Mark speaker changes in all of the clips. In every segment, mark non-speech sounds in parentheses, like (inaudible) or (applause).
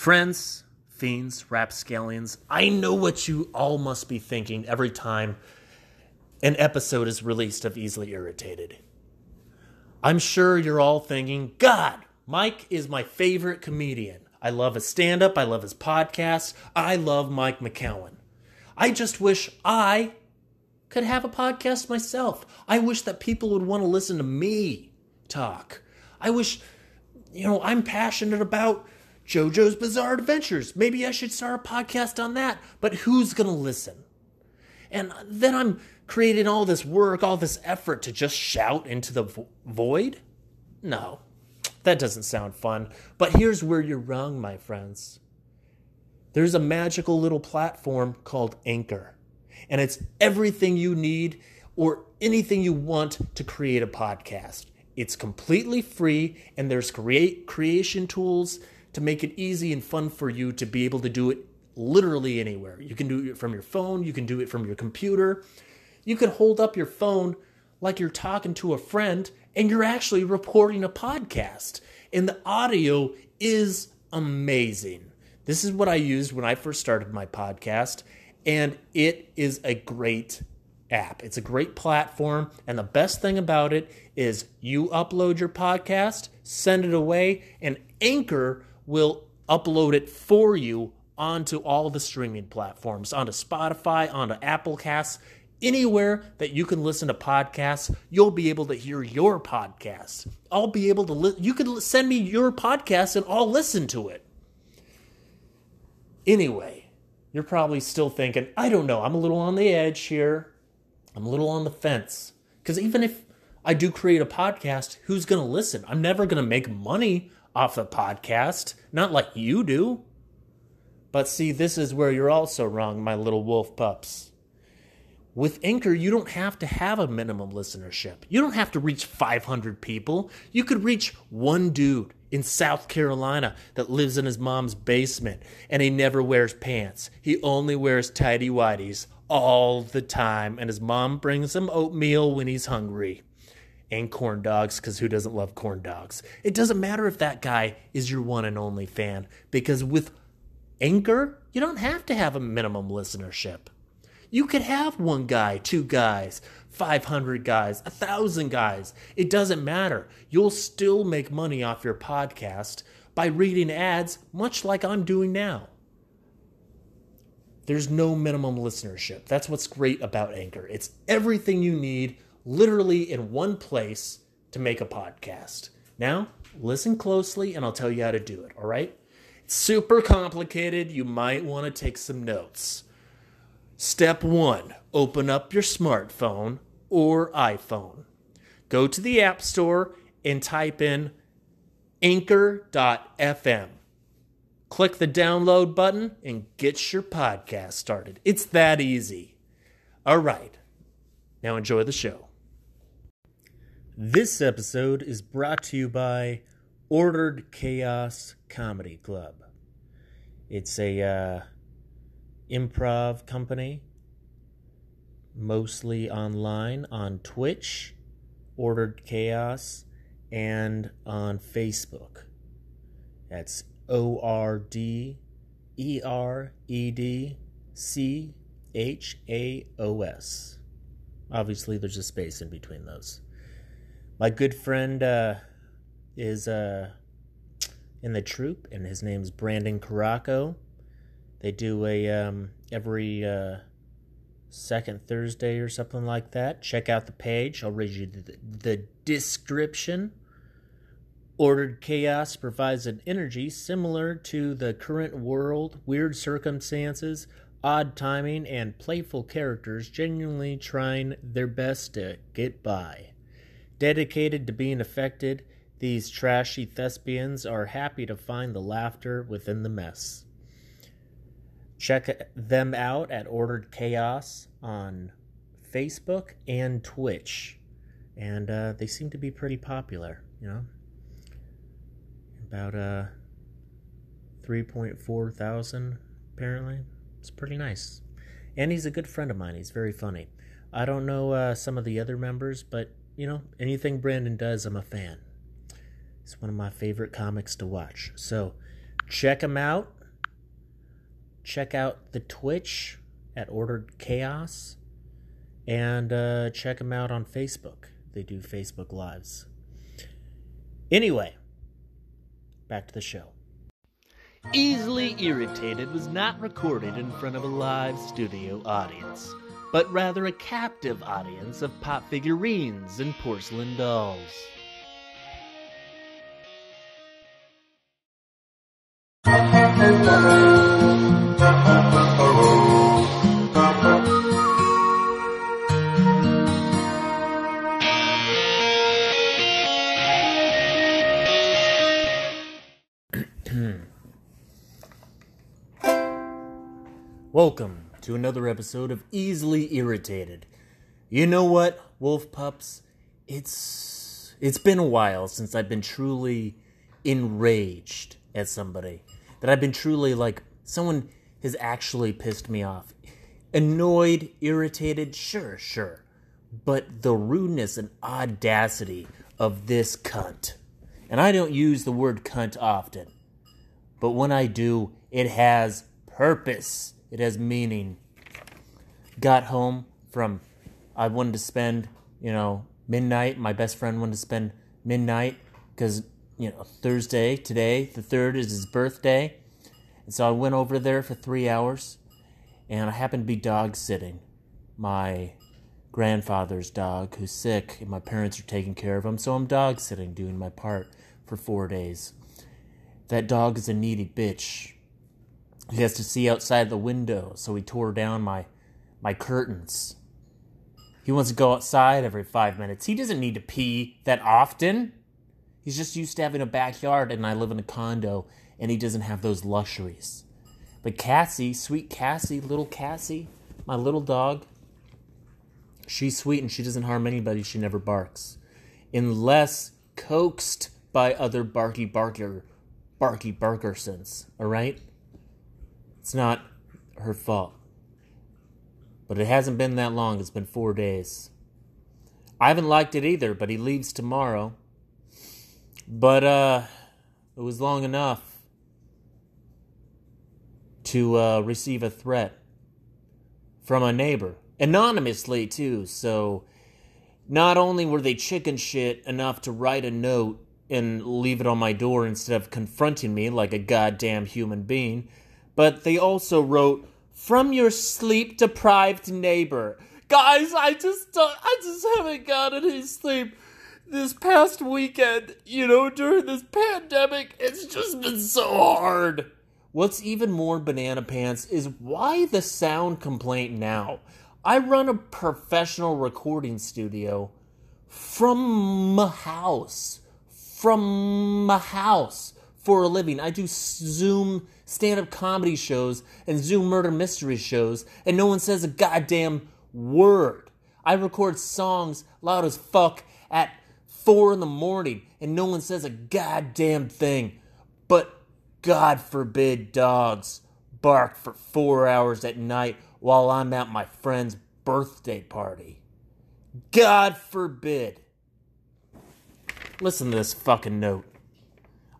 Speaker 1: Friends, fiends, rapscallions, I know what you all must be thinking every time an episode is released of Easily Irritated. I'm sure you're all thinking, God, Mike is my favorite comedian. I love his stand up, I love his podcast, I love Mike McCowan. I just wish I could have a podcast myself. I wish that people would want to listen to me talk. I wish, you know, I'm passionate about JoJo's Bizarre Adventures. Maybe I should start a podcast on that. But who's going to listen? And then I'm creating all this work, all this effort to just shout into the vo- void? No, that doesn't sound fun. But here's where you're wrong, my friends. There's a magical little platform called Anchor, and it's everything you need or anything you want to create a podcast. It's completely free, and there's create creation tools to make it easy and fun for you to be able to do it literally anywhere. You can do it from your phone, you can do it from your computer. You can hold up your phone like you're talking to a friend and you're actually reporting a podcast. And the audio is amazing. This is what I used when I first started my podcast, and it is a great app. It's a great platform, and the best thing about it is you upload your podcast, send it away, and Anchor will upload it for you onto all the streaming platforms, onto Spotify, onto Apple Casts, anywhere that you can listen to podcasts, you'll be able to hear your podcast. I'll be able to li- you can send me your podcast and I'll listen to it. Anyway, you're probably still thinking, I don't know, I'm a little on the edge here. I'm a little on the fence. Cuz even if I do create a podcast, who's going to listen? I'm never going to make money off the podcast, not like you do. But see, this is where you're also wrong, my little wolf pups. With Anchor, you don't have to have a minimum listenership. You don't have to reach 500 people. You could reach one dude in South Carolina that lives in his mom's basement and he never wears pants. He only wears tidy whities all the time, and his mom brings him oatmeal when he's hungry and corn dogs because who doesn't love corn dogs? It doesn't matter if that guy is your one and only fan because with Anchor, you don't have to have a minimum listenership. You could have one guy, two guys, 500 guys, a thousand guys. It doesn't matter. You'll still make money off your podcast by reading ads, much like I'm doing now. There's no minimum listenership. That's what's great about Anchor. It's everything you need literally in one place to make a podcast. Now, listen closely and I'll tell you how to do it, all right? It's super complicated. You might want to take some notes. Step one open up your smartphone or iPhone. Go to the App Store and type in anchor.fm. Click the download button and get your podcast started. It's that easy. All right. Now enjoy the show. This episode is brought to you by Ordered Chaos Comedy Club. It's a uh, improv company, mostly online on Twitch, Ordered Chaos, and on Facebook. That's O R D E R E D C H A O S. Obviously, there's a space in between those. My good friend uh, is uh, in the troupe, and his name's Brandon Caraco. They do a um, every uh, second Thursday or something like that. Check out the page. I'll read you the, the description. Ordered chaos provides an energy similar to the current world, weird circumstances, odd timing, and playful characters genuinely trying their best to get by. Dedicated to being affected, these trashy thespians are happy to find the laughter within the mess. Check them out at Ordered Chaos on Facebook and Twitch. And uh, they seem to be pretty popular, you know? About uh, 3.4 thousand, apparently. It's pretty nice. And he's a good friend of mine. He's very funny. I don't know uh, some of the other members, but you know, anything Brandon does, I'm a fan. It's one of my favorite comics to watch. So check him out. Check out the Twitch at Ordered Chaos. And uh, check them out on Facebook. They do Facebook Lives. Anyway, back to the show. Easily Irritated was not recorded in front of a live studio audience, but rather a captive audience of pop figurines and porcelain dolls. (clears throat) Welcome to another episode of Easily Irritated. You know what, wolf pups? It's it's been a while since I've been truly enraged at somebody. That I've been truly like someone has actually pissed me off. Annoyed, irritated, sure, sure. But the rudeness and audacity of this cunt. And I don't use the word cunt often. But when I do, it has purpose. It has meaning. Got home from, I wanted to spend, you know, midnight. My best friend wanted to spend midnight because, you know, Thursday, today, the third is his birthday. And so I went over there for three hours and I happened to be dog sitting my grandfather's dog who's sick and my parents are taking care of him. So I'm dog sitting, doing my part for four days. That dog is a needy bitch. He has to see outside the window, so he tore down my my curtains. He wants to go outside every five minutes. He doesn't need to pee that often. He's just used to having a backyard, and I live in a condo, and he doesn't have those luxuries. But Cassie, sweet Cassie, little Cassie, my little dog, she's sweet and she doesn't harm anybody. She never barks. Unless coaxed by other barky barker, barky barkersons, all right? It's not her fault. But it hasn't been that long. It's been four days. I haven't liked it either, but he leaves tomorrow. But uh, it was long enough to uh, receive a threat from a neighbor, anonymously too. So not only were they chicken shit enough to write a note and leave it on my door instead of confronting me like a goddamn human being, but they also wrote from your sleep deprived neighbor. Guys, I just don't, I just haven't gotten any sleep this past weekend, you know, during this pandemic. It's just been so hard. What's even more banana pants is why the sound complaint now? I run a professional recording studio from my house. From my house for a living. I do Zoom stand up comedy shows and Zoom murder mystery shows, and no one says a goddamn word. I record songs loud as fuck at four in the morning, and no one says a goddamn thing. But God forbid dogs bark for four hours at night while I'm at my friend's birthday party. God forbid. Listen to this fucking note.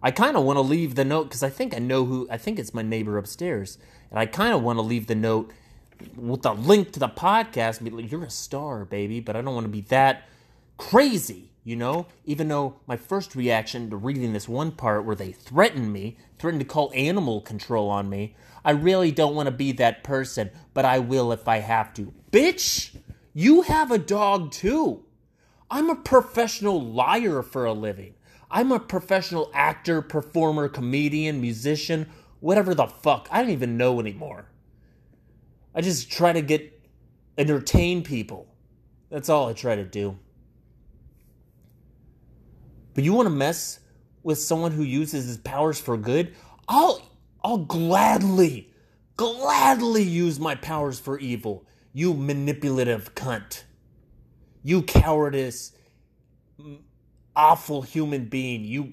Speaker 1: I kind of want to leave the note because I think I know who, I think it's my neighbor upstairs. And I kind of want to leave the note with the link to the podcast be like, you're a star, baby. But I don't want to be that crazy, you know? Even though my first reaction to reading this one part where they threatened me, threatened to call animal control on me, I really don't want to be that person, but I will if I have to. Bitch, you have a dog too. I'm a professional liar for a living. I'm a professional actor, performer, comedian, musician, whatever the fuck. I don't even know anymore. I just try to get entertain people. That's all I try to do. But you want to mess with someone who uses his powers for good? I'll I'll gladly gladly use my powers for evil. You manipulative cunt. You cowardice awful human being, you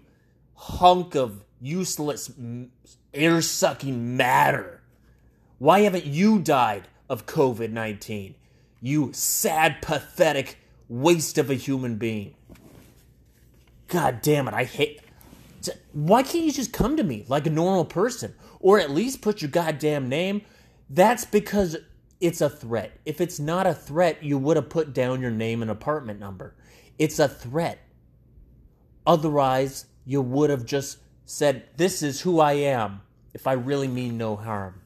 Speaker 1: hunk of useless air sucking matter. Why haven't you died of COVID 19? You sad, pathetic waste of a human being. God damn it, I hate. why can't you just come to me like a normal person or at least put your goddamn name? That's because it's a threat. If it's not a threat, you would have put down your name and apartment number. It's a threat. Otherwise, you would have just said, This is who I am, if I really mean no harm.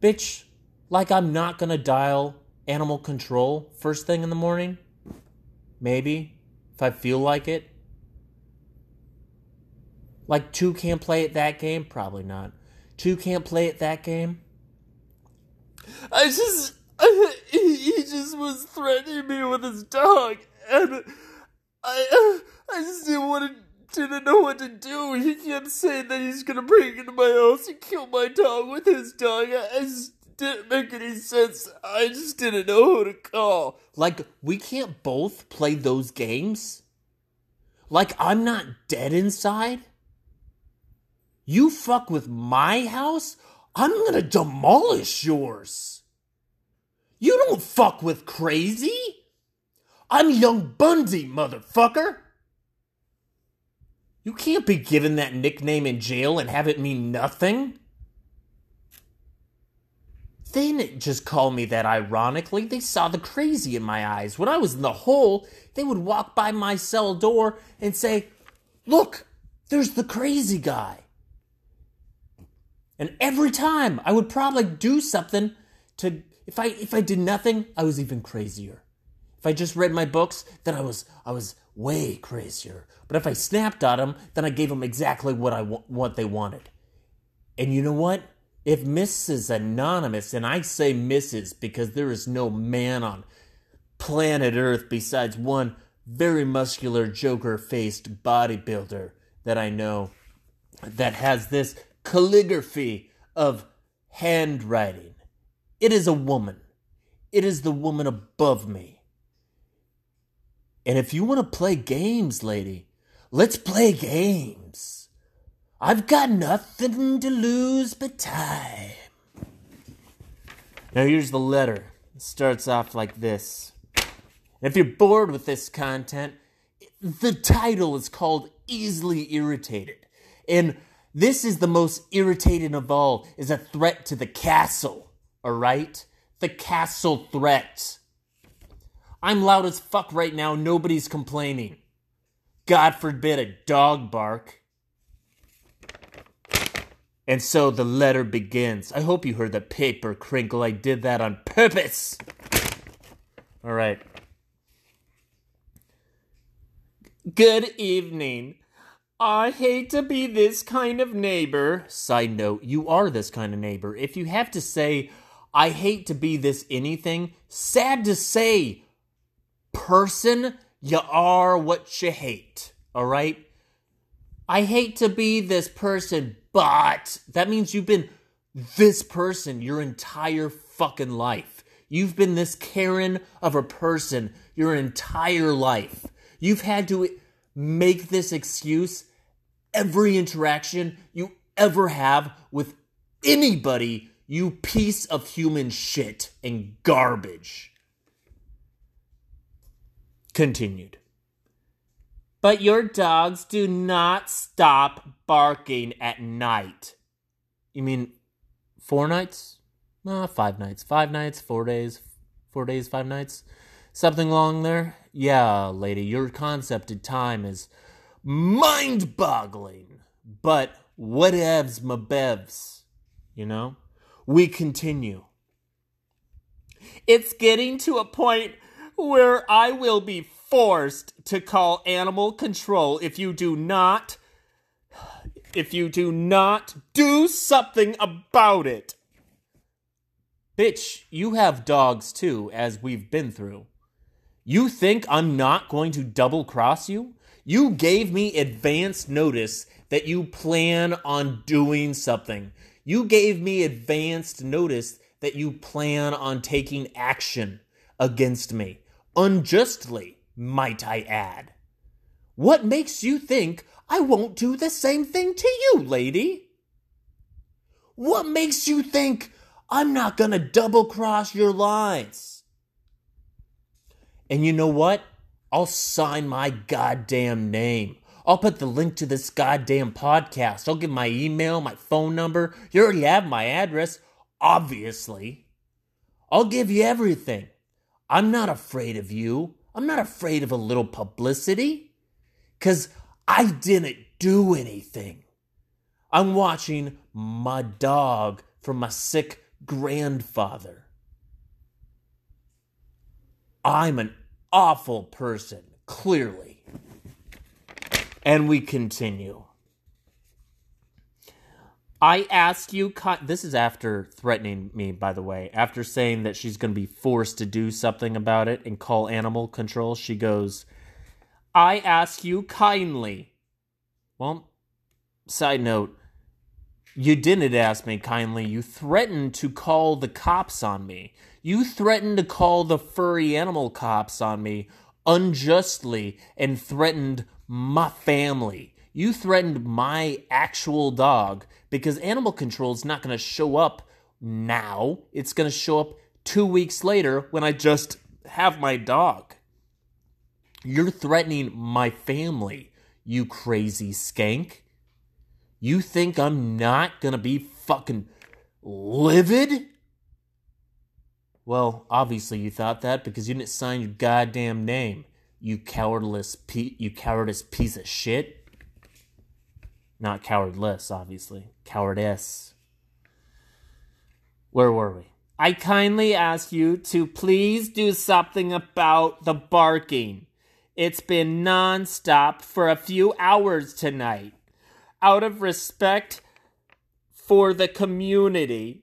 Speaker 1: Bitch, like I'm not gonna dial animal control first thing in the morning? Maybe, if I feel like it. Like, two can't play at that game? Probably not. Two can't play at that game?
Speaker 2: I just. (laughs) he just was threatening me with his dog, and I. I just didn't know what to do. He kept saying that he's gonna break into my house and kill my dog with his dog. I just didn't make any sense. I just didn't know who to call.
Speaker 1: Like, we can't both play those games? Like, I'm not dead inside? You fuck with my house, I'm gonna demolish yours. You don't fuck with crazy. I'm Young Bundy, motherfucker. You can't be given that nickname in jail and have it mean nothing. They didn't just call me that ironically. They saw the crazy in my eyes. When I was in the hole, they would walk by my cell door and say, Look, there's the crazy guy. And every time I would probably do something to if I if I did nothing, I was even crazier. If I just read my books, then I was I was way crazier. But if I snapped at them, then I gave them exactly what I what they wanted. And you know what? If Mrs. Anonymous, and I say Mrs. because there is no man on planet Earth besides one very muscular joker faced bodybuilder that I know that has this calligraphy of handwriting. It is a woman. It is the woman above me. And if you want to play games, lady, let's play games. I've got nothing to lose but time. Now, here's the letter. It starts off like this. If you're bored with this content, the title is called Easily Irritated. And this is the most irritating of all, is a threat to the castle. Alright? The castle threat. I'm loud as fuck right now, nobody's complaining. God forbid a dog bark. And so the letter begins. I hope you heard the paper crinkle. I did that on purpose. All right. Good evening. I hate to be this kind of neighbor. Side note, you are this kind of neighbor. If you have to say, I hate to be this anything, sad to say, person, you are what you hate. All right? I hate to be this person, but that means you've been this person your entire fucking life. You've been this Karen of a person your entire life. You've had to make this excuse every interaction you ever have with anybody, you piece of human shit and garbage. Continued. But your dogs do not stop barking at night. You mean four nights? Uh, five nights. Five nights, four days, four days, five nights. Something along there? Yeah, lady, your concept of time is mind boggling. But whatevs my bevs, you know? We continue. It's getting to a point where I will be forced to call animal control if you do not if you do not do something about it. Bitch, you have dogs too, as we've been through. You think I'm not going to double cross you? You gave me advance notice that you plan on doing something. You gave me advanced notice that you plan on taking action against me. Unjustly, might I add. What makes you think I won't do the same thing to you, lady? What makes you think I'm not gonna double cross your lines? And you know what? I'll sign my goddamn name I'll put the link to this goddamn podcast. I'll give my email, my phone number. You already have my address, obviously. I'll give you everything. I'm not afraid of you. I'm not afraid of a little publicity. Because I didn't do anything. I'm watching my dog from my sick grandfather. I'm an awful person, clearly. And we continue. I ask you, this is after threatening me, by the way. After saying that she's going to be forced to do something about it and call animal control, she goes, I ask you kindly. Well, side note, you didn't ask me kindly. You threatened to call the cops on me. You threatened to call the furry animal cops on me unjustly and threatened my family. You threatened my actual dog because animal control is not going to show up now. It's going to show up two weeks later when I just have my dog. You're threatening my family, you crazy skank. You think I'm not going to be fucking livid? Well, obviously you thought that because you didn't sign your goddamn name. You cowardless pe- you cowardice piece of shit. Not cowardless, obviously. Cowardice. Where were we? I kindly ask you to please do something about the barking. It's been nonstop for a few hours tonight out of respect for the community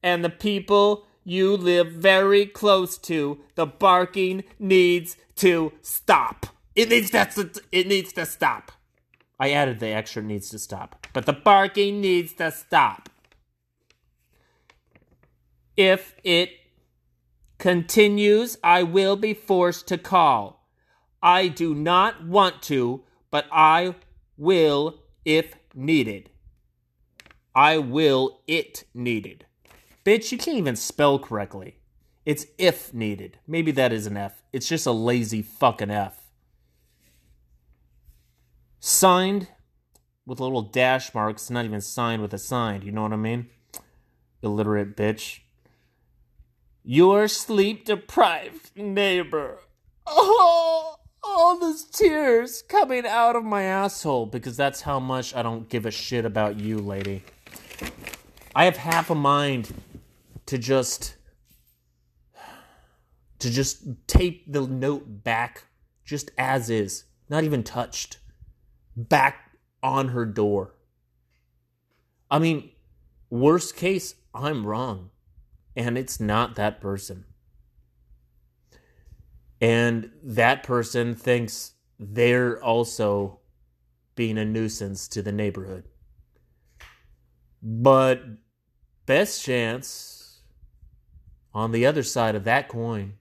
Speaker 1: and the people you live very close to, the barking needs to stop. It needs to, it needs to stop. I added the extra needs to stop, but the barking needs to stop. If it continues, I will be forced to call. I do not want to, but I will if needed. I will it needed. Bitch, you can't even spell correctly. It's if needed. Maybe that is an F. It's just a lazy fucking F. Signed with little dash marks, not even signed with a sign. You know what I mean? Illiterate bitch. Your sleep deprived neighbor. Oh! all those tears coming out of my asshole because that's how much I don't give a shit about you, lady. I have half a mind to just to just tape the note back just as is, not even touched, back on her door. I mean, worst case, I'm wrong, and it's not that person and that person thinks they're also being a nuisance to the neighborhood. But best chance on the other side of that coin,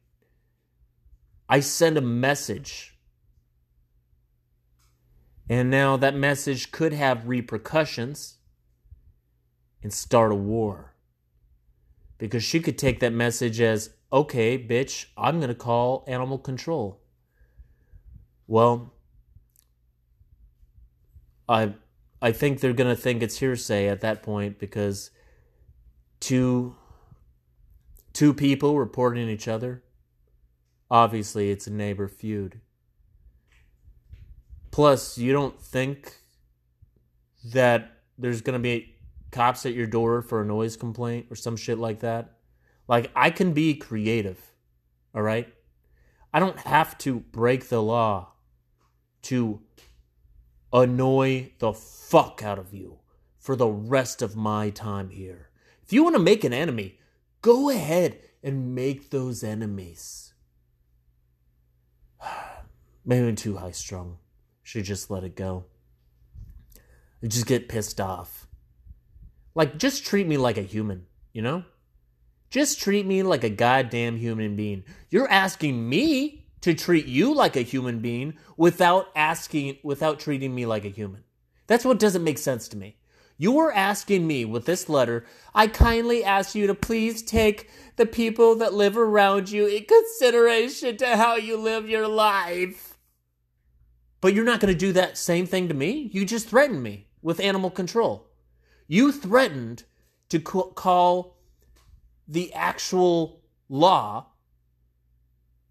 Speaker 1: I send a message. And now that message could have repercussions and start a war. Because she could take that message as, okay, bitch, I'm going to call animal control. Well, I I think they're going to think it's hearsay at that point because two two people reporting each other. Obviously, it's a neighbor feud. Plus, you don't think that there's going to be cops at your door for a noise complaint or some shit like that? Like, I can be creative, all right? I don't have to break the law to annoy the fuck out of you for the rest of my time here. If you want to make an enemy, go ahead and make those enemies. (sighs) Maybe I'm too high strung. Should just let it go. just get pissed off. Like, just treat me like a human, you know? Just treat me like a goddamn human being. You're asking me to treat you like a human being without asking without treating me like a human. That's what doesn't make sense to me. You are asking me with this letter, I kindly ask you to please take the people that live around you in consideration to how you live your life. But you're not going to do that same thing to me. You just threatened me with animal control. You threatened to call the actual law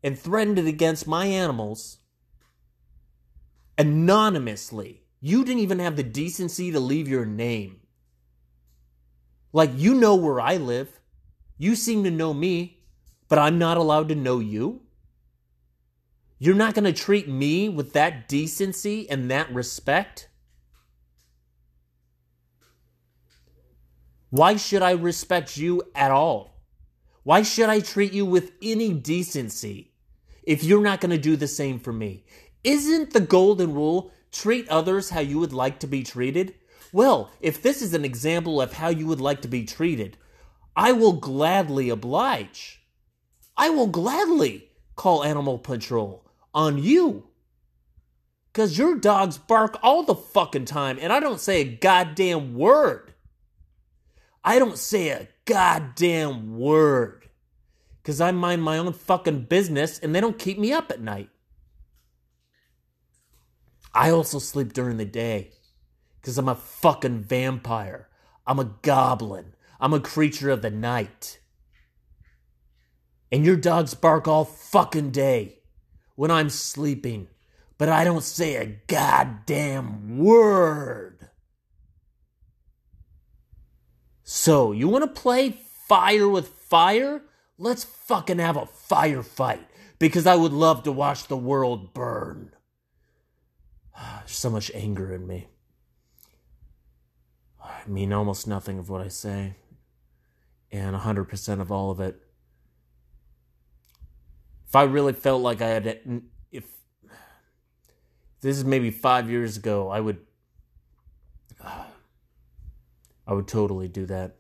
Speaker 1: and threatened it against my animals anonymously. You didn't even have the decency to leave your name. Like, you know where I live. You seem to know me, but I'm not allowed to know you. You're not going to treat me with that decency and that respect? Why should I respect you at all? Why should I treat you with any decency if you're not going to do the same for me? Isn't the golden rule treat others how you would like to be treated? Well, if this is an example of how you would like to be treated, I will gladly oblige. I will gladly call animal control on you. Because your dogs bark all the fucking time, and I don't say a goddamn word. I don't say a goddamn word. Because I mind my own fucking business, and they don't keep me up at night. I also sleep during the day. Because I'm a fucking vampire. I'm a goblin. I'm a creature of the night. And your dogs bark all fucking day when I'm sleeping, but I don't say a goddamn word. So, you want to play fire with fire? Let's fucking have a firefight because I would love to watch the world burn. (sighs) There's so much anger in me. I mean almost nothing of what I say, and 100% of all of it if I really felt like I had, if this is maybe five years ago, I would, (sighs) I would totally do that.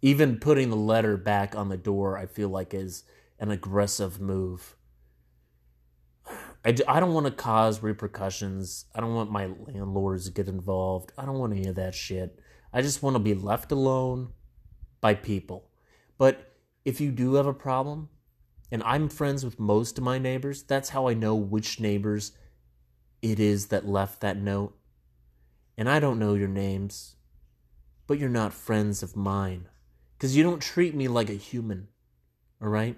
Speaker 1: Even putting the letter back on the door, I feel like is an aggressive move. I, I don't want to cause repercussions. I don't want my landlords to get involved. I don't want any of that shit. I just want to be left alone by people. But if you do have a problem, and I'm friends with most of my neighbors, that's how I know which neighbors it is that left that note. And I don't know your names, but you're not friends of mine because you don't treat me like a human, all right?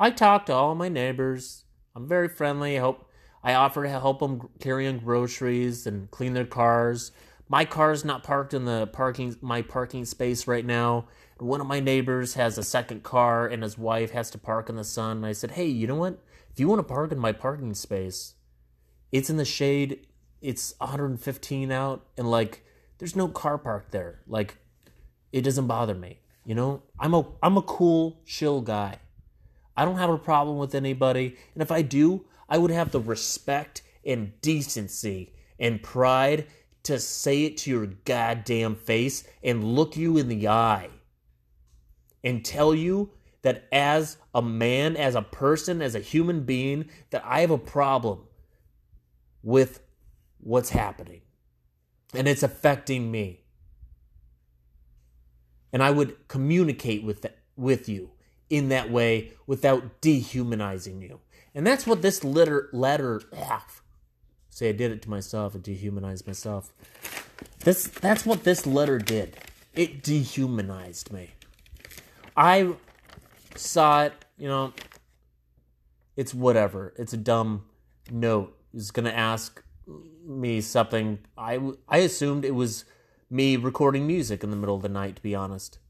Speaker 1: I talk to all my neighbors. I'm very friendly. I hope I offer to help them carry on groceries and clean their cars. My car's not parked in the parking my parking space right now one of my neighbors has a second car and his wife has to park in the sun. And I said, hey, you know what? If you want to park in my parking space, it's in the shade. It's 115 out, and like, there's no car parked there. Like, it doesn't bother me. You know, I'm a I'm a cool, chill guy. I don't have a problem with anybody, and if I do, I would have the respect and decency and pride to say it to your goddamn face and look you in the eye and tell you that as a man, as a person, as a human being, that I have a problem with what's happening. And it's affecting me. And I would communicate with with you in that way without dehumanizing you. And that's what this letter letter ah, say I did it to myself and dehumanized myself. This that's what this letter did. It dehumanized me. I saw it, you know, it's whatever. It's a dumb note. It's going to ask me something. I, I assumed it was me recording music in the middle of the night, to be honest.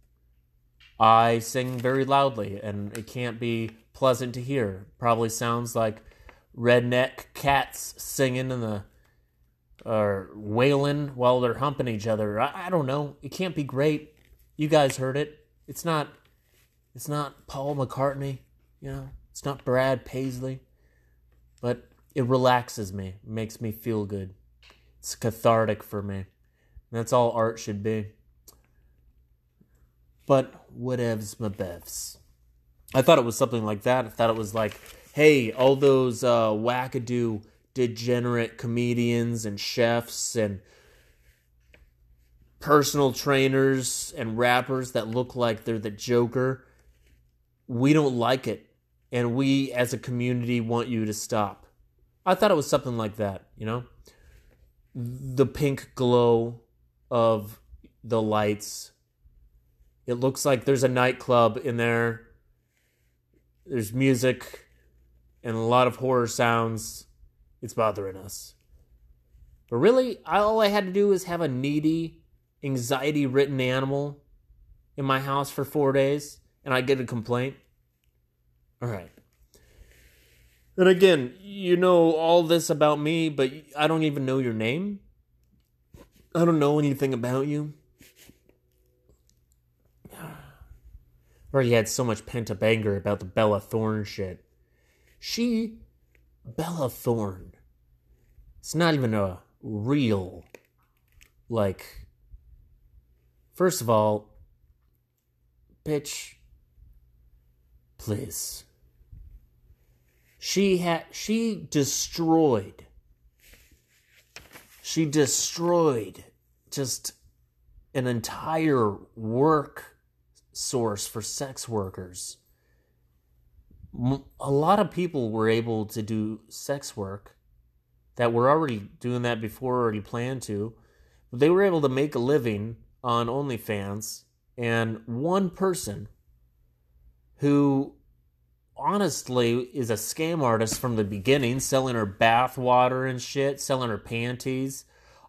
Speaker 1: I sing very loudly, and it can't be pleasant to hear. Probably sounds like redneck cats singing in the or wailing while they're humping each other. I, I don't know. It can't be great. You guys heard it. It's not it's not Paul McCartney, you know, it's not Brad Paisley, but it relaxes me, makes me feel good. It's cathartic for me. That's all art should be. But whatevs my bevs. I thought it was something like that. I thought it was like, hey, all those uh, wackadoo degenerate comedians and chefs and personal trainers and rappers that look like they're the Joker we don't like it and we as a community want you to stop. I thought it was something like that, you know? The pink glow of the lights. It looks like there's a nightclub in there. There's music and a lot of horror sounds. It's bothering us. But really, all I had to do was have a needy, anxiety ridden animal in my house for four days, and I get a complaint. All right. And again, you know all this about me, but I don't even know your name. I don't know anything about you. Already had so much pent up anger about the Bella Thorne shit. She, Bella Thorne, it's not even a real, like, first of all, bitch, please. She had, she destroyed, she destroyed just an entire work source for sex workers. A lot of people were able to do sex work that were already doing that before, already planned to. They were able to make a living on OnlyFans, and one person who honestly is a scam artist from the beginning, selling her bath water and shit, selling her panties.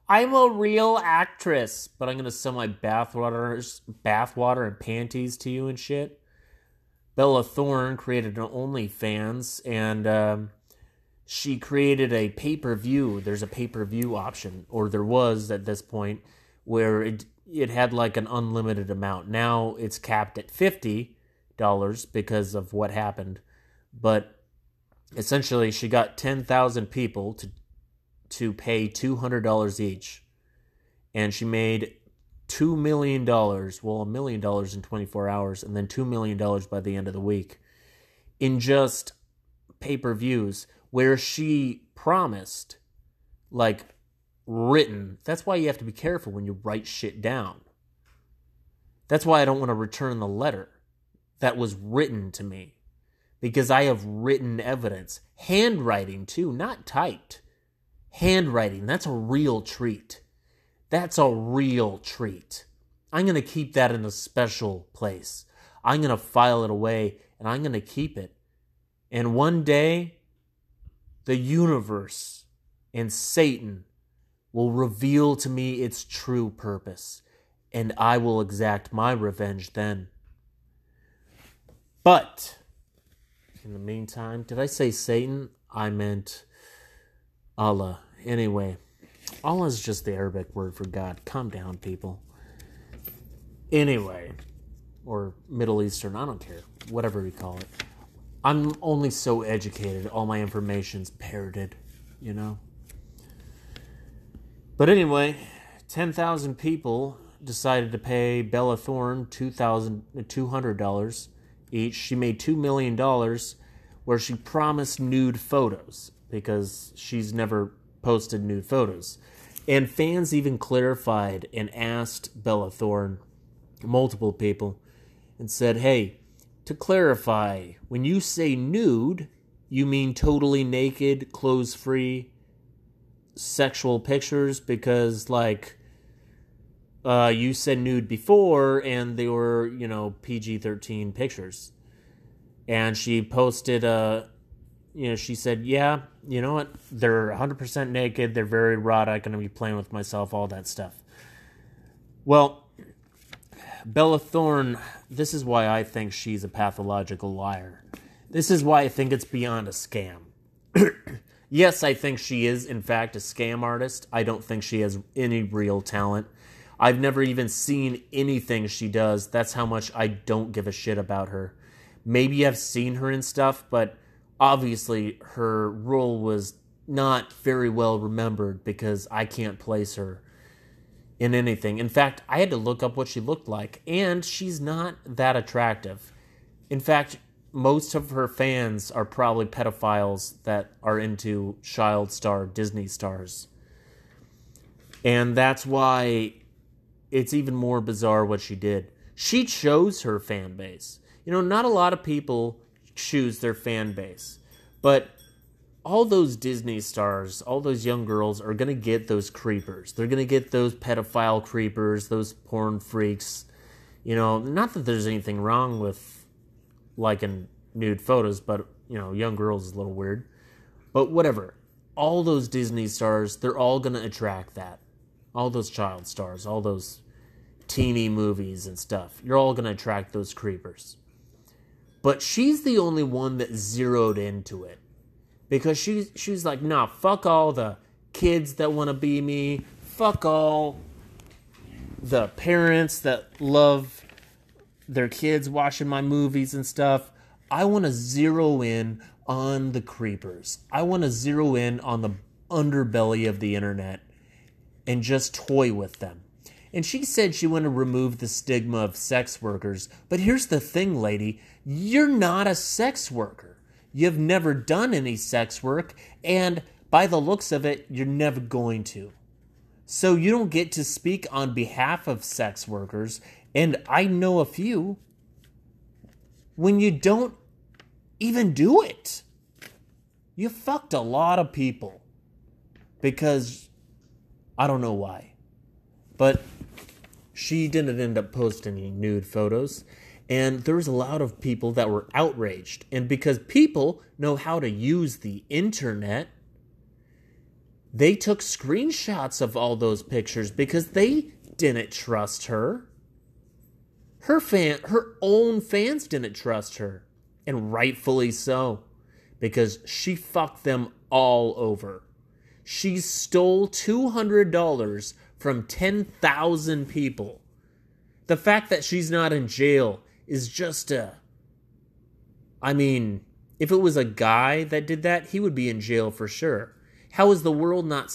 Speaker 1: I'm a real actress, but I'm gonna sell my bathwater, bathwater and panties to you and shit. Bella Thorne created an OnlyFans, and um, she created a pay per view. There's a pay per view option, or there was at this point, where it it had like an unlimited amount. Now it's capped at fifty dollars because of what happened, but essentially she got ten thousand people to to pay two hundred dollars each, and she made two million dollars. Well, a million dollars in twenty four hours, and then two million dollars by the end of the week, in just pay per views where she promised, like written. That's why you have to be careful when you write shit down. That's why I don't want to return the letter that was written to me because I have written evidence, handwriting too, not typed. Handwriting, that's a real treat. That's a real treat. I'm going to keep that in a special place. I'm going to file it away and I'm going to keep it. And one day, the universe and Satan will reveal to me its true purpose, and I will exact my revenge then. But, in the meantime, did I say Satan? I meant Allah. Anyway, Allah is just the Arabic word for God. Calm down, people. Anyway, or Middle Eastern, I don't care. Whatever you call it. I'm only so educated. All my information's parroted, you know? But anyway, 10,000 people decided to pay Bella Thorne $200 each. She made $2 million where she promised nude photos because she's never posted nude photos. And fans even clarified and asked Bella Thorne, multiple people, and said, hey, to clarify, when you say nude, you mean totally naked, clothes free, sexual pictures? Because, like, uh, you said nude before and they were, you know, PG 13 pictures. And she posted, uh, you know, she said, yeah, you know what? They're 100% naked. They're very erotic. I'm going to be playing with myself, all that stuff. Well, Bella Thorne, this is why I think she's a pathological liar. This is why I think it's beyond a scam. (clears throat) yes, I think she is, in fact, a scam artist. I don't think she has any real talent. I've never even seen anything she does. That's how much I don't give a shit about her. Maybe I've seen her in stuff, but obviously her role was not very well remembered because I can't place her in anything. In fact, I had to look up what she looked like, and she's not that attractive. In fact, most of her fans are probably pedophiles that are into child star Disney stars. And that's why it's even more bizarre what she did. She chose her fan base. You know, not a lot of people choose their fan base. But all those Disney stars, all those young girls are going to get those creepers. They're going to get those pedophile creepers, those porn freaks. You know, not that there's anything wrong with liking nude photos, but, you know, young girls is a little weird. But whatever. All those Disney stars, they're all going to attract that. All those child stars, all those teeny movies and stuff. You're all going to attract those creepers. But she's the only one that zeroed into it because she she's like, nah, fuck all the kids that want to be me, fuck all the parents that love their kids watching my movies and stuff. I want to zero in on the creepers. I want to zero in on the underbelly of the internet and just toy with them. And she said she wanted to remove the stigma of sex workers. But here's the thing, lady you're not a sex worker. You've never done any sex work, and by the looks of it, you're never going to. So you don't get to speak on behalf of sex workers, and I know a few, when you don't even do it. You fucked a lot of people because I don't know why. But she didn't end up posting any nude photos. And there was a lot of people that were outraged. And because people know how to use the internet, they took screenshots of all those pictures because they didn't trust her. Her fan her own fans didn't trust her, and rightfully so, because she fucked them all over. She stole $200 from 10,000 people. The fact that she's not in jail is just a. I mean, if it was a guy that did that, he would be in jail for sure. How is the world not.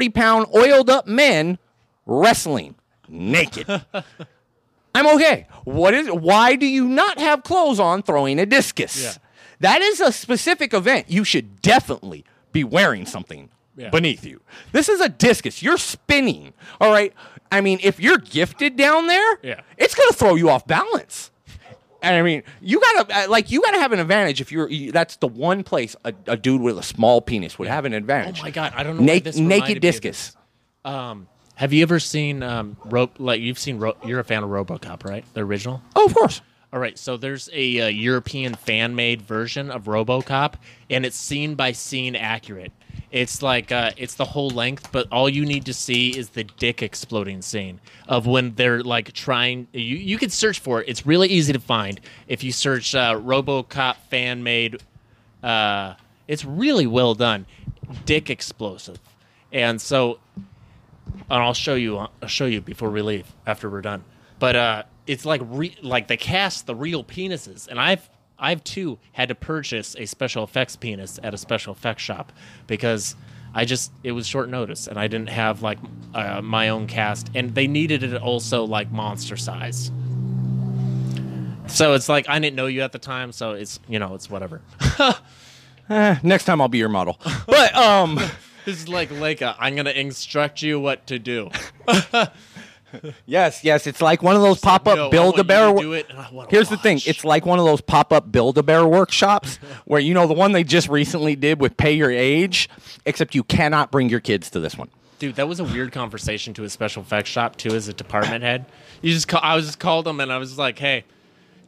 Speaker 3: 240 pound oiled up men wrestling naked. (laughs) I'm okay. What is why do you not have clothes on throwing a discus? That is a specific event. You should definitely be wearing something
Speaker 4: Yeah.
Speaker 3: beneath you. This is a discus. You're spinning. All right. I mean, if you're gifted down there,
Speaker 4: Yeah.
Speaker 3: it's going to throw you off balance. And I mean, you gotta uh, like you gotta have an advantage if you're. You, that's the one place a, a dude with a small penis would have an advantage.
Speaker 1: Oh my god, I don't know. why
Speaker 3: Naked,
Speaker 1: this reminded
Speaker 3: naked
Speaker 1: me of
Speaker 3: discus.
Speaker 1: Um, have you ever seen um, Ro- like you've seen? Ro- you're a fan of RoboCop, right? The original.
Speaker 3: Oh, of course.
Speaker 1: All right, so there's a uh, European fan-made version of RoboCop, and it's scene by scene accurate. It's like uh, it's the whole length, but all you need to see is the dick exploding scene of when they're like trying. You you can search for it. It's really easy to find if you search uh, RoboCop fan-made. Uh, it's really well done, dick explosive, and so and I'll show you. I'll show you before we leave after we're done. But uh, it's like re- like they cast the real penises, and I've I've too had to purchase a special effects penis at a special effects shop because I just it was short notice and I didn't have like uh, my own cast, and they needed it also like monster size. So it's like I didn't know you at the time, so it's you know it's whatever. (laughs)
Speaker 3: Eh, next time I'll be your model. But um, (laughs)
Speaker 1: this is like Leica. I'm gonna instruct you what to do. (laughs) (laughs)
Speaker 3: yes, yes, it's like one of those pop up
Speaker 1: No,
Speaker 3: build a bear.
Speaker 1: to do it, and I
Speaker 3: Here's the thing: it's like one of those pop up build a bear workshops (laughs) where you know the one they just recently did with pay your age, except you cannot bring your kids to this one.
Speaker 1: Dude, that was a weird conversation to a special effects shop too, as a department head. You just, call, I was just called them and I was like, "Hey,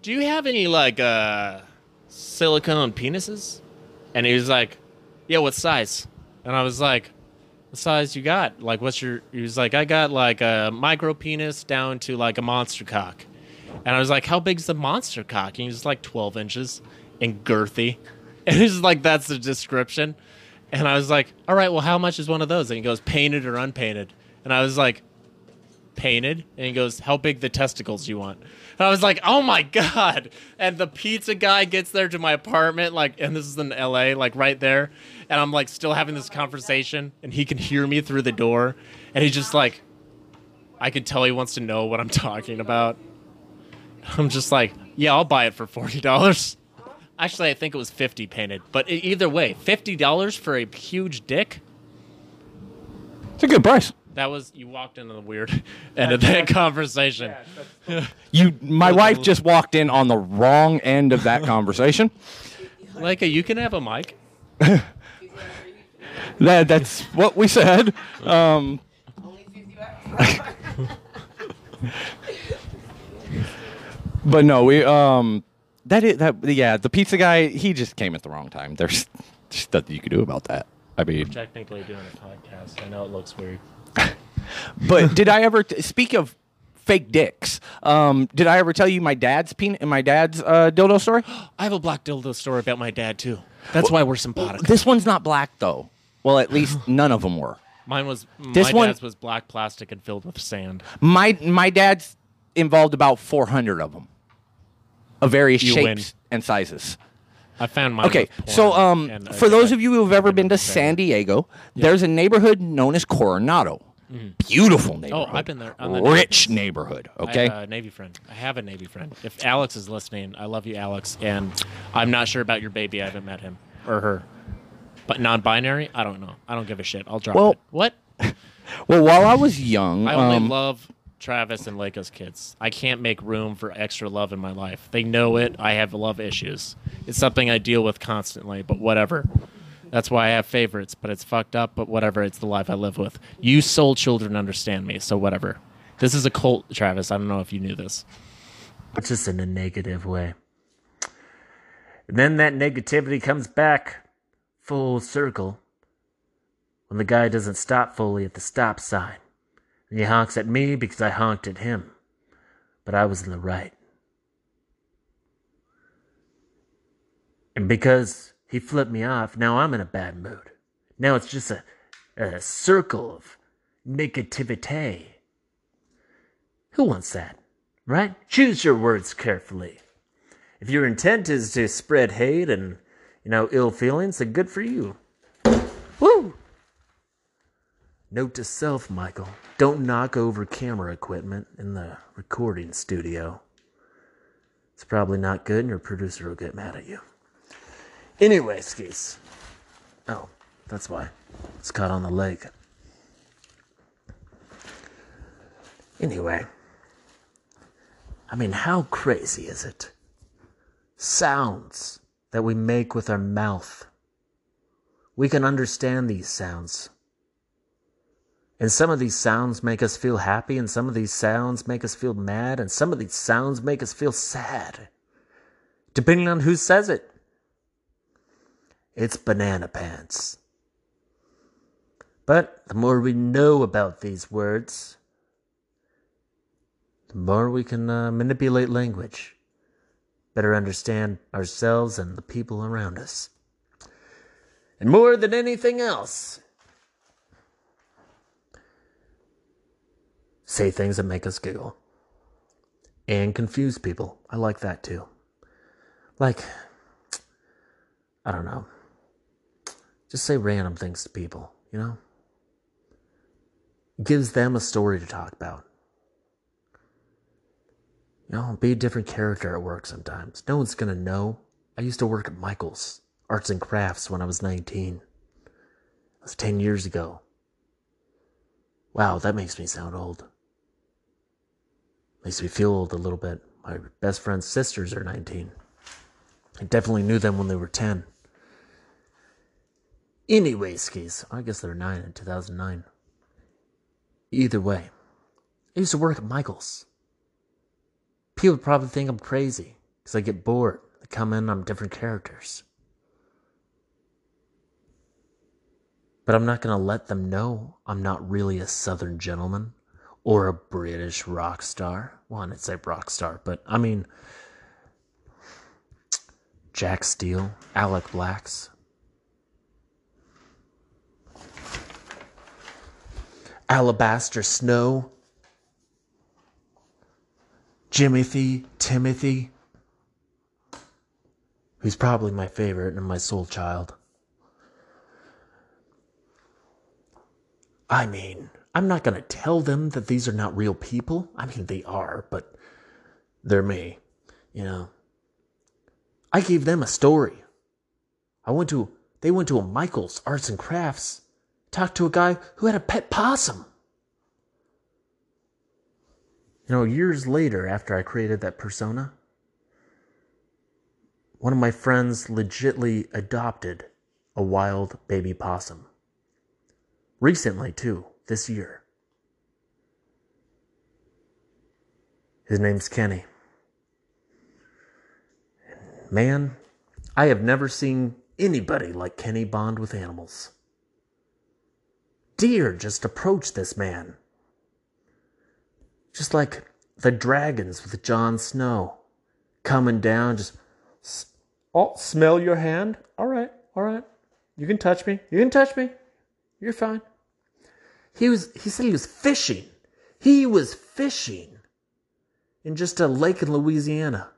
Speaker 1: do you have any like uh, silicone penises?" And he was like, "Yeah, what size?" And I was like, "What size you got? Like, what's your?" He was like, "I got like a micro penis down to like a monster cock." And I was like, "How big's the monster cock?" And he was like, "12 inches and girthy." (laughs) And he's like, "That's the description." And I was like, all right, well, how much is one of those? And he goes, painted or unpainted? And I was like, painted? And he goes, how big the testicles you want? And I was like, oh my God. And the pizza guy gets there to my apartment, like, and this is in LA, like right there. And I'm like still having this conversation, and he can hear me through the door. And he's just like, I could tell he wants to know what I'm talking about. I'm just like, yeah, I'll buy it for $40. Actually, I think it was 50 painted. But either way, $50 for a huge dick?
Speaker 3: It's a good price.
Speaker 1: That was you walked into the weird (laughs) end of that conversation. (laughs)
Speaker 3: You, my wife just walked in on the wrong end of that conversation. (laughs)
Speaker 1: Like, you can have a mic.
Speaker 3: That, that's what we said. Um, but no, we um, that is that yeah. The pizza guy, he just came at the wrong time. There's just nothing you can do about that. I mean,
Speaker 1: Technically doing a podcast. I know it looks weird.
Speaker 3: But did I ever t- speak of fake dicks? Um, did I ever tell you my dad's and my dad's uh, dildo story? (gasps)
Speaker 1: I have a black dildo story about my dad too. That's why we're simpatico.
Speaker 3: This one's not black though. Well, at least (laughs) none of them were.
Speaker 1: Mine was
Speaker 3: This
Speaker 1: my
Speaker 3: one-
Speaker 1: dad's was black plastic and filled with sand.
Speaker 3: My my dad's involved about 400 of them, of various
Speaker 1: You win.
Speaker 3: shapes and sizes.
Speaker 1: I found mine.
Speaker 3: Okay, so um,
Speaker 1: uh,
Speaker 3: for those
Speaker 1: I-
Speaker 3: of you who have ever been to San Diego, there's a neighborhood known as Coronado. Beautiful neighborhood.
Speaker 1: Oh, I've been there.
Speaker 3: Rich neighborhood.
Speaker 1: I
Speaker 3: Okay.
Speaker 1: have a Navy friend. I have a Navy friend. If Alex is listening, I love you, Alex. And I'm not sure about your baby. I haven't met him or her. But non-binary, I don't know. I don't give a shit. I'll drop
Speaker 3: Well,
Speaker 1: it. What? (laughs)
Speaker 3: well, while I was young,
Speaker 1: I only
Speaker 3: um,
Speaker 1: love Travis and Leica's kids. I can't make room for extra love in my life. They know it. I have love issues. It's something I deal with constantly, but whatever. That's why I have favorites, but it's fucked up, but whatever. It's the life I live with. You soul children understand me, so whatever. This is a cult, Travis. I don't know if you knew this.
Speaker 4: just in a negative way. And then that negativity comes back full circle when the guy doesn't stop fully at the stop sign. And he honks at me because I honked at him. But I was in the right. And because he flipped me off, now I'm in a bad mood. Now it's just a, a circle of negativity. Who wants that? Right? Choose your words carefully. If your intent is to spread hate and, you know, ill feelings, then good for you. Woo! Note to self, Michael. Don't knock over camera equipment in the recording studio. It's probably not good, and your producer will get mad at you. Anyway, skis. Oh, that's why. It's caught on the leg. Anyway. I mean, how crazy is it
Speaker 1: sounds that we make with our mouth. We can understand these sounds. And some of these sounds make us feel happy, and some of these sounds make us feel mad, and some of these sounds make us feel sad, depending on who says it. It's banana pants. But the more we know about these words, the more we can uh, manipulate language, better understand ourselves and the people around us. And more than anything else, say things that make us giggle and confuse people. I like that too. Like, I don't know. Just say random things to people, you know? Gives them a story to talk about. You know, be a different character at work sometimes. No one's gonna know. I used to work at Michael's Arts and Crafts when I was 19. That was 10 years ago. Wow, that makes me sound old. Makes me feel old a little bit. My best friend's sisters are 19. I definitely knew them when they were 10. Anyway, skis. I guess they're 9 in 2009. Either way, I used to work at Michael's. People probably think I'm crazy because I get bored. They come in, I'm different characters. But I'm not going to let them know I'm not really a Southern gentleman or a British rock star. Well, I'd say rock star, but I mean, Jack Steele, Alec Blacks. Alabaster Snow. Jimothy, Timothy, who's probably my favorite and my soul child. I mean, I'm not going to tell them that these are not real people. I mean, they are, but they're me, you know. I gave them a story. I went to, they went to a Michael's Arts and Crafts, talked to a guy who had a pet possum. You know, years later, after I created that persona, one of my friends legitly adopted a wild baby possum. Recently, too, this year. His name's Kenny. Man, I have never seen anybody like Kenny bond with animals. Deer just approach this man. Just like the dragons with Jon Snow coming down, just, oh, smell your hand? All right, all right. You can touch me. You can touch me. You're fine. He was he said he was fishing. He was fishing in just a lake in Louisiana.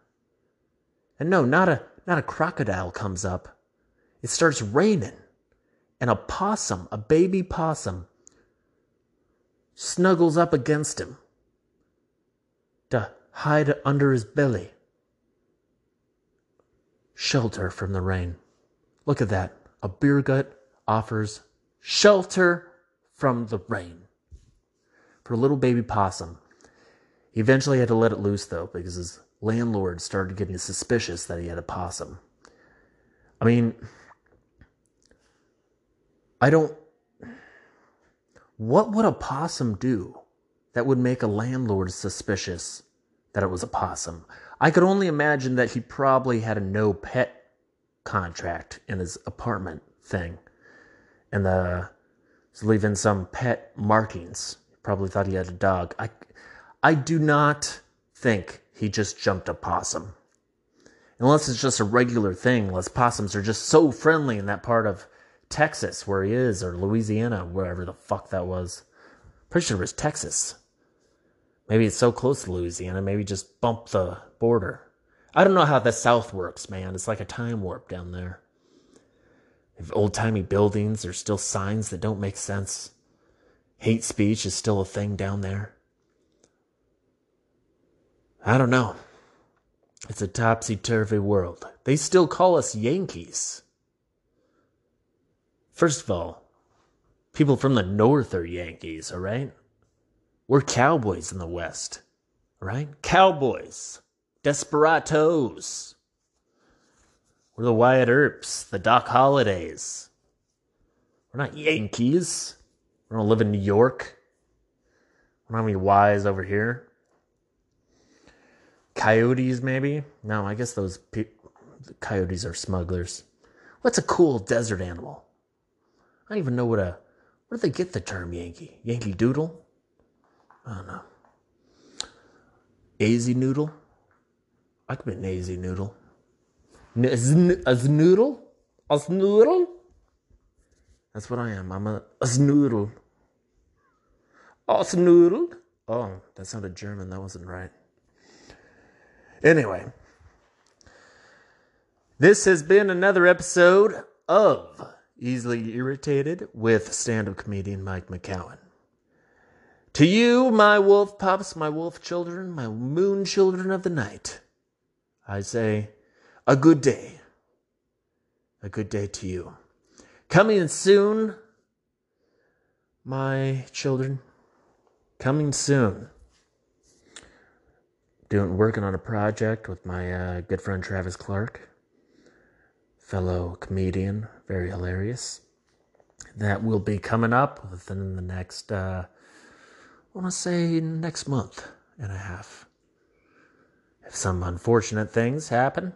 Speaker 1: And no, not a not a crocodile comes up. It starts raining. And a possum, a baby possum, snuggles up against him to hide under his belly. Shelter from the rain. Look at that. A beer gut offers shelter from the rain for a little baby possum. He eventually had to let it loose though because his landlord started getting suspicious that he had a possum. I mean, I don't. What would a possum do that would make a landlord suspicious that it was a possum? I could only imagine that he probably had a no pet contract in his apartment thing. And uh, the was leaving some pet markings. Probably thought he had a dog. I I do not think he just jumped a possum. Unless it's just a regular thing, unless possums are just so friendly in that part of Texas where he is, or Louisiana, wherever the fuck that was. Pretty sure it was Texas. Maybe it's so close to Louisiana, maybe just bump the border. I don't know how the South works, man. It's like a time warp down there. Old timey buildings, there's still signs that don't make sense. Hate speech is still a thing down there. I don't know. It's a topsy turvy world. They still call us Yankees. First of all, people from the North are Yankees, all right? We're cowboys in the West, all right? Cowboys, desperados. We're the Wyatt Earps, the Doc Hollidays. We're not Yankees. We don't live in New York. We don't have any Ys over here. Coyotes, maybe? No, I guess those pe- coyotes are smugglers. What's a cool desert animal? I don't even know what a. Where did they get the term Yankee? Yankee Doodle? I don't know. AZ Noodle? I could be an AZ Noodle. N- a zn- a noodle? A noodle? That's what I am. I'm a, a. A snoodle? Oh, that sounded German. That wasn't right. Anyway, this has been another episode of Easily Irritated with stand up comedian Mike McCowan. To you, my wolf pups, my wolf children, my moon children of the night, I say a good day. A good day to you. Coming soon, my children. Coming soon. Doing working on a project with my uh, good friend Travis Clark, fellow comedian, very hilarious. That will be coming up within the next, uh, I want to say next month and a half. If some unfortunate things happen,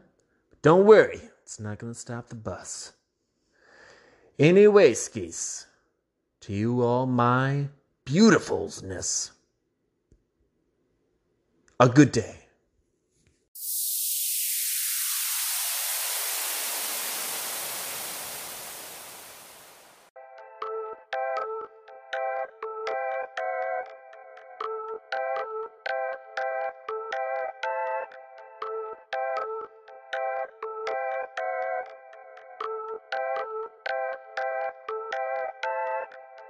Speaker 1: don't worry, it's not going to stop the bus. Anyway, skis, to you all my beautifulness, a good day.